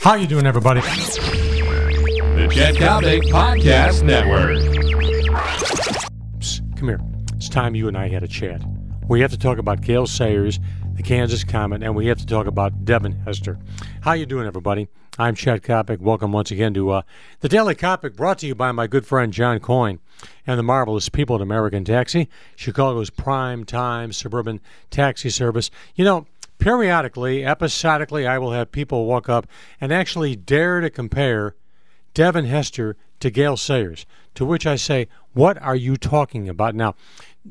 How you doing, everybody? The Chet Coppock Podcast Network. Psst, come here. It's time you and I had a chat. We have to talk about Gale Sayers, the Kansas Comet, and we have to talk about Devin Hester. How you doing, everybody? I'm Chet Coppock. Welcome once again to uh, the Daily Coppock, brought to you by my good friend John Coyne and the marvelous people at American Taxi, Chicago's prime time suburban taxi service. You know, periodically, episodically, I will have people walk up and actually dare to compare Devin Hester to Gale Sayers, to which I say, What are you talking about? Now,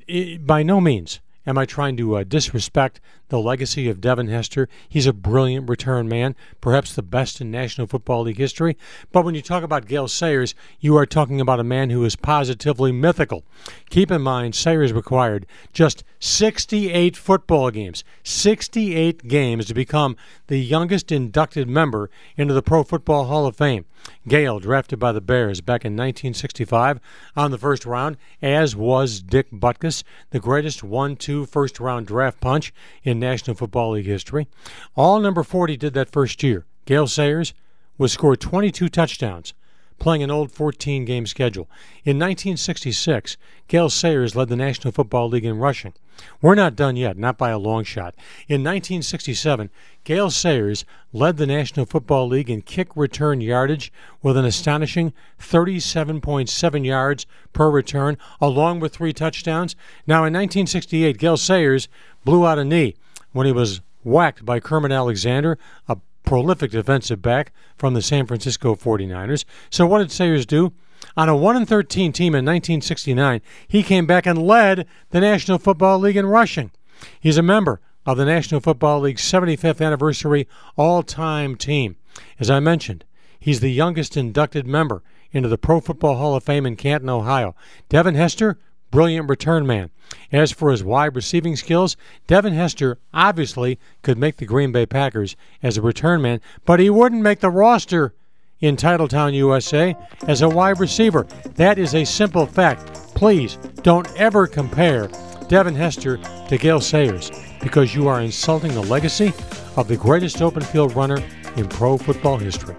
i by no means am I trying to uh, disrespect the legacy of Devin Hester. He's a brilliant return man, perhaps the best in National Football League history. But when you talk about Gale Sayers, you are talking about a man who is positively mythical. Keep in mind, Sayers required just 68 football games, 68 games to become the youngest inducted member into the Pro Football Hall of Fame. Gale, drafted by the Bears back in 1965 on the first round, as was Dick Butkus, the greatest 1 2 first round draft punch in National Football League history. All number 40 did that first year. Gale Sayers was scored 22 touchdowns, playing an old 14 game schedule. In 1966, Gale Sayers led the National Football League in rushing. We're not done yet, not by a long shot. In 1967, Gale Sayers led the National Football League in kick return yardage with an astonishing 37.7 yards per return, along with three touchdowns. Now, in 1968, Gale Sayers blew out a knee when he was whacked by Kermit Alexander, a prolific defensive back from the San Francisco 49ers. So, what did Sayers do? On a 1 and 13 team in 1969, he came back and led the National Football League in rushing. He's a member of the National Football League's 75th anniversary all time team. As I mentioned, he's the youngest inducted member into the Pro Football Hall of Fame in Canton, Ohio. Devin Hester, brilliant return man. As for his wide receiving skills, Devin Hester obviously could make the Green Bay Packers as a return man, but he wouldn't make the roster in Titletown, USA as a wide receiver. That is a simple fact. Please don't ever compare Devin Hester to Gale Sayers because you are insulting the legacy of the greatest open field runner in pro football history.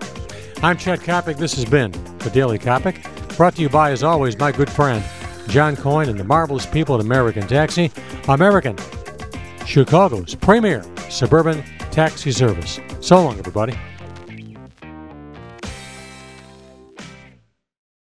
I'm Chet Coppock. This has been the Daily Coppock, brought to you by, as always, my good friend John Coyne and the marvelous people at American Taxi. American, Chicago's premier suburban taxi service. So long, everybody.